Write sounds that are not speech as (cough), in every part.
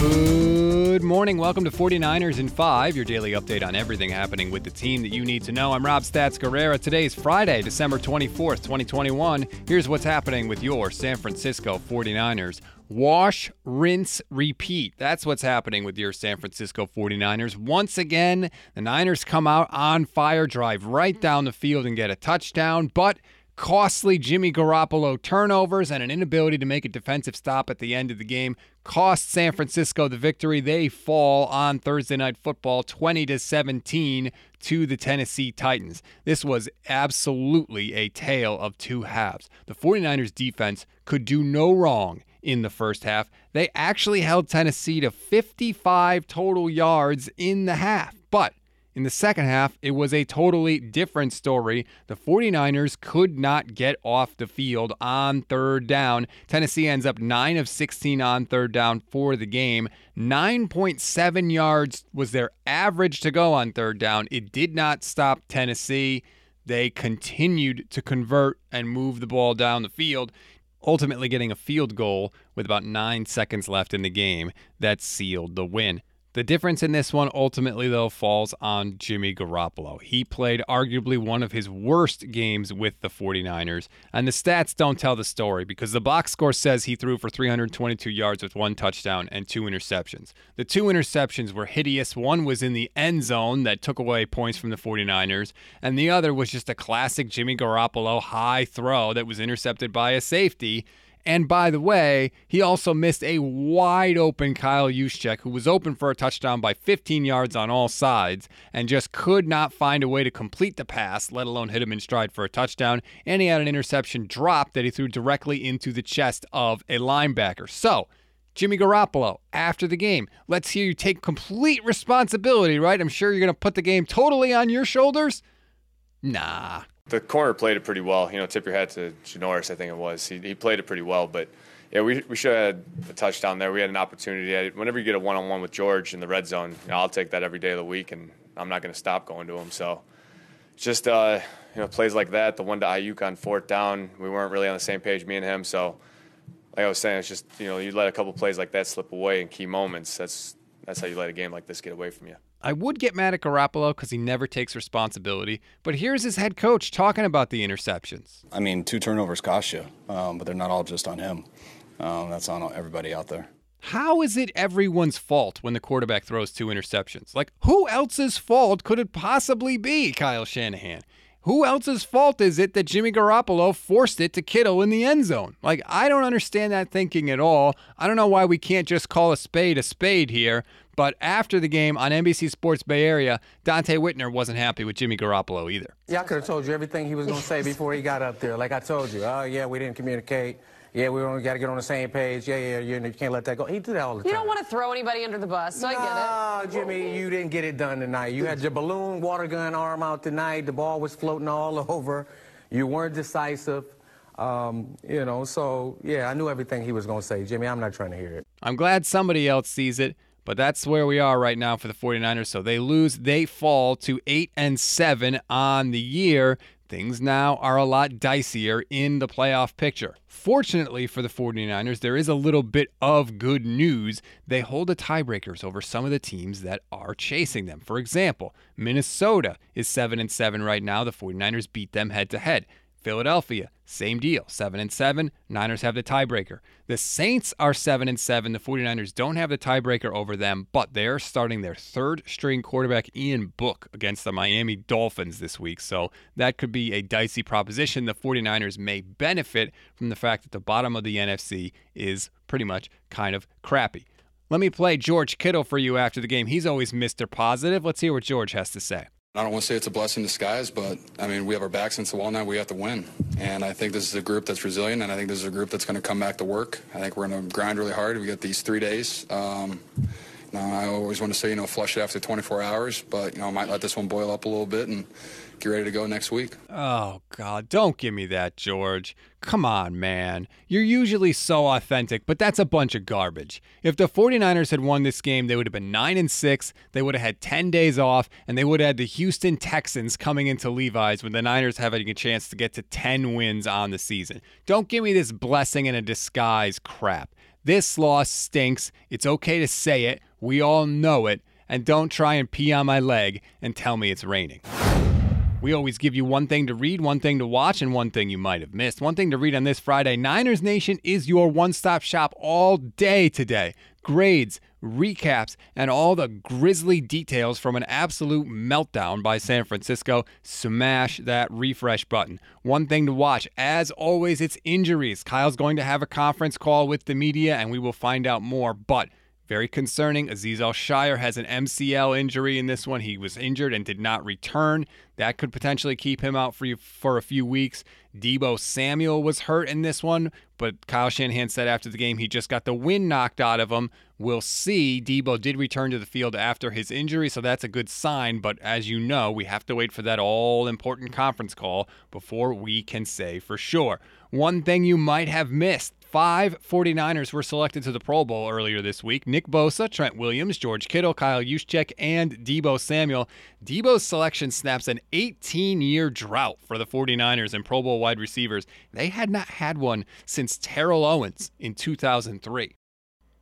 Good morning. Welcome to 49ers in 5, your daily update on everything happening with the team that you need to know. I'm Rob Stats Guerrera. Today is Friday, December 24th, 2021. Here's what's happening with your San Francisco 49ers. Wash, rinse, repeat. That's what's happening with your San Francisco 49ers. Once again, the Niners come out on fire, drive right down the field and get a touchdown, but costly Jimmy Garoppolo turnovers and an inability to make a defensive stop at the end of the game cost San Francisco the victory. They fall on Thursday night football 20 to 17 to the Tennessee Titans. This was absolutely a tale of two halves. The 49ers defense could do no wrong in the first half. They actually held Tennessee to 55 total yards in the half. But in the second half, it was a totally different story. The 49ers could not get off the field on third down. Tennessee ends up 9 of 16 on third down for the game. 9.7 yards was their average to go on third down. It did not stop Tennessee. They continued to convert and move the ball down the field ultimately getting a field goal with about nine seconds left in the game that sealed the win. The difference in this one ultimately, though, falls on Jimmy Garoppolo. He played arguably one of his worst games with the 49ers, and the stats don't tell the story because the box score says he threw for 322 yards with one touchdown and two interceptions. The two interceptions were hideous. One was in the end zone that took away points from the 49ers, and the other was just a classic Jimmy Garoppolo high throw that was intercepted by a safety and by the way, he also missed a wide open Kyle Juszczyk, who was open for a touchdown by 15 yards on all sides, and just could not find a way to complete the pass, let alone hit him in stride for a touchdown. And he had an interception drop that he threw directly into the chest of a linebacker. So, Jimmy Garoppolo, after the game, let's hear you take complete responsibility, right? I'm sure you're going to put the game totally on your shoulders. Nah, the corner played it pretty well. You know, tip your hat to Janoris, I think it was. He, he played it pretty well, but yeah, we, we should have had a touchdown there. We had an opportunity. Whenever you get a one on one with George in the red zone, you know, I'll take that every day of the week, and I'm not going to stop going to him. So just uh, you know, plays like that. The one to Aiyuk on fourth down, we weren't really on the same page, me and him. So like I was saying, it's just you know, you let a couple plays like that slip away in key moments. That's that's how you let a game like this get away from you. I would get mad at Garoppolo because he never takes responsibility, but here's his head coach talking about the interceptions. I mean, two turnovers cost you, um, but they're not all just on him. Um, that's on everybody out there. How is it everyone's fault when the quarterback throws two interceptions? Like, who else's fault could it possibly be, Kyle Shanahan? Who else's fault is it that Jimmy Garoppolo forced it to Kittle in the end zone? Like, I don't understand that thinking at all. I don't know why we can't just call a spade a spade here, but after the game on NBC Sports Bay Area, Donte Whitner wasn't happy with Jimmy Garoppolo either. Yeah, I could have told you everything he was going to say before he got up there. Like I told you, oh, yeah, we didn't communicate. Yeah, we only got to get on the same page. Yeah, yeah, you, you can't let that go. He did that all the time. You don't want to throw anybody under the bus, so no, I get it. Oh, Jimmy, you didn't get it done tonight. You had your balloon water gun arm out tonight. The ball was floating all (laughs) over. You weren't decisive. Um, you know, so yeah, I knew everything he was going to say. Jimmy, I'm not trying to hear it. I'm glad somebody else sees it. But that's where we are right now for the 49ers. So they lose, they fall to 8 and 7 on the year. Things now are a lot dicier in the playoff picture. Fortunately for the 49ers, there is a little bit of good news. They hold the tiebreakers over some of the teams that are chasing them. For example, Minnesota is 7 and 7 right now. The 49ers beat them head to head. Philadelphia, same deal. 7 and 7. Niners have the tiebreaker. The Saints are 7 and 7. The 49ers don't have the tiebreaker over them, but they're starting their third string quarterback Ian Book against the Miami Dolphins this week. So that could be a dicey proposition. The 49ers may benefit from the fact that the bottom of the NFC is pretty much kind of crappy. Let me play George Kittle for you after the game. He's always Mr. Positive. Let's hear what George has to say. I don't want to say it's a blessing in disguise, but I mean, we have our backs against the wall now. We have to win. And I think this is a group that's resilient, and I think this is a group that's going to come back to work. I think we're going to grind really hard. We got these three days. Um, you I always want to say, you know, flush it after 24 hours, but, you know, I might let this one boil up a little bit and get ready to go next week. Oh, God, don't give me that, George. Come on, man. You're usually so authentic, but that's a bunch of garbage. If the 49ers had won this game, they would have been 9 and 6, they would have had 10 days off, and they would have had the Houston Texans coming into Levi's when the Niners having a chance to get to 10 wins on the season. Don't give me this blessing in a disguise crap. This loss stinks. It's okay to say it. We all know it. And don't try and pee on my leg and tell me it's raining. We always give you one thing to read, one thing to watch, and one thing you might have missed. One thing to read on this Friday Niners Nation is your one stop shop all day today. Grades, recaps, and all the grisly details from an absolute meltdown by San Francisco. Smash that refresh button. One thing to watch, as always, it's injuries. Kyle's going to have a conference call with the media, and we will find out more. But very concerning. Azeez Al-Shaair has an MCL injury in this one. He was injured and did not return. That could potentially keep him out for you for a few weeks. Deebo Samuel was hurt in this one, but Kyle Shanahan said after the game he just got the wind knocked out of him. We'll see. Deebo did return to the field after his injury, so that's a good sign. But as you know, we have to wait for that all important conference call before we can say for sure. One thing you might have missed Five 49ers were selected to the Pro Bowl earlier this week. Nick Bosa, Trent Williams, George Kittle, Kyle Juszczyk, and Deebo Samuel. Deebo's selection snaps an 18 year drought for the 49ers and Pro Bowl wide receivers. They had not had one since Terrell Owens in 2003.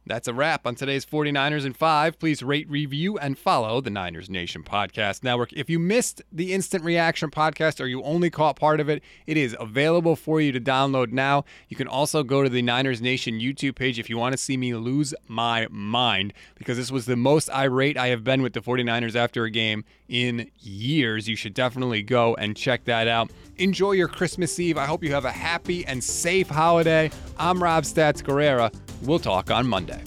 That's a wrap on today's 49ers and 5. Please rate, review, and follow the Niners Nation Podcast Network. If you missed the Instant Reaction podcast or you only caught part of it, it is available for you to download now. You can also go to the Niners Nation YouTube page if you want to see me lose my mind because this was the most irate I have been with the 49ers after a game in years. You should definitely go and check that out. Enjoy your Christmas Eve. I hope you have a happy and safe holiday. I'm Rob Stats Guerrera. We'll talk on Monday.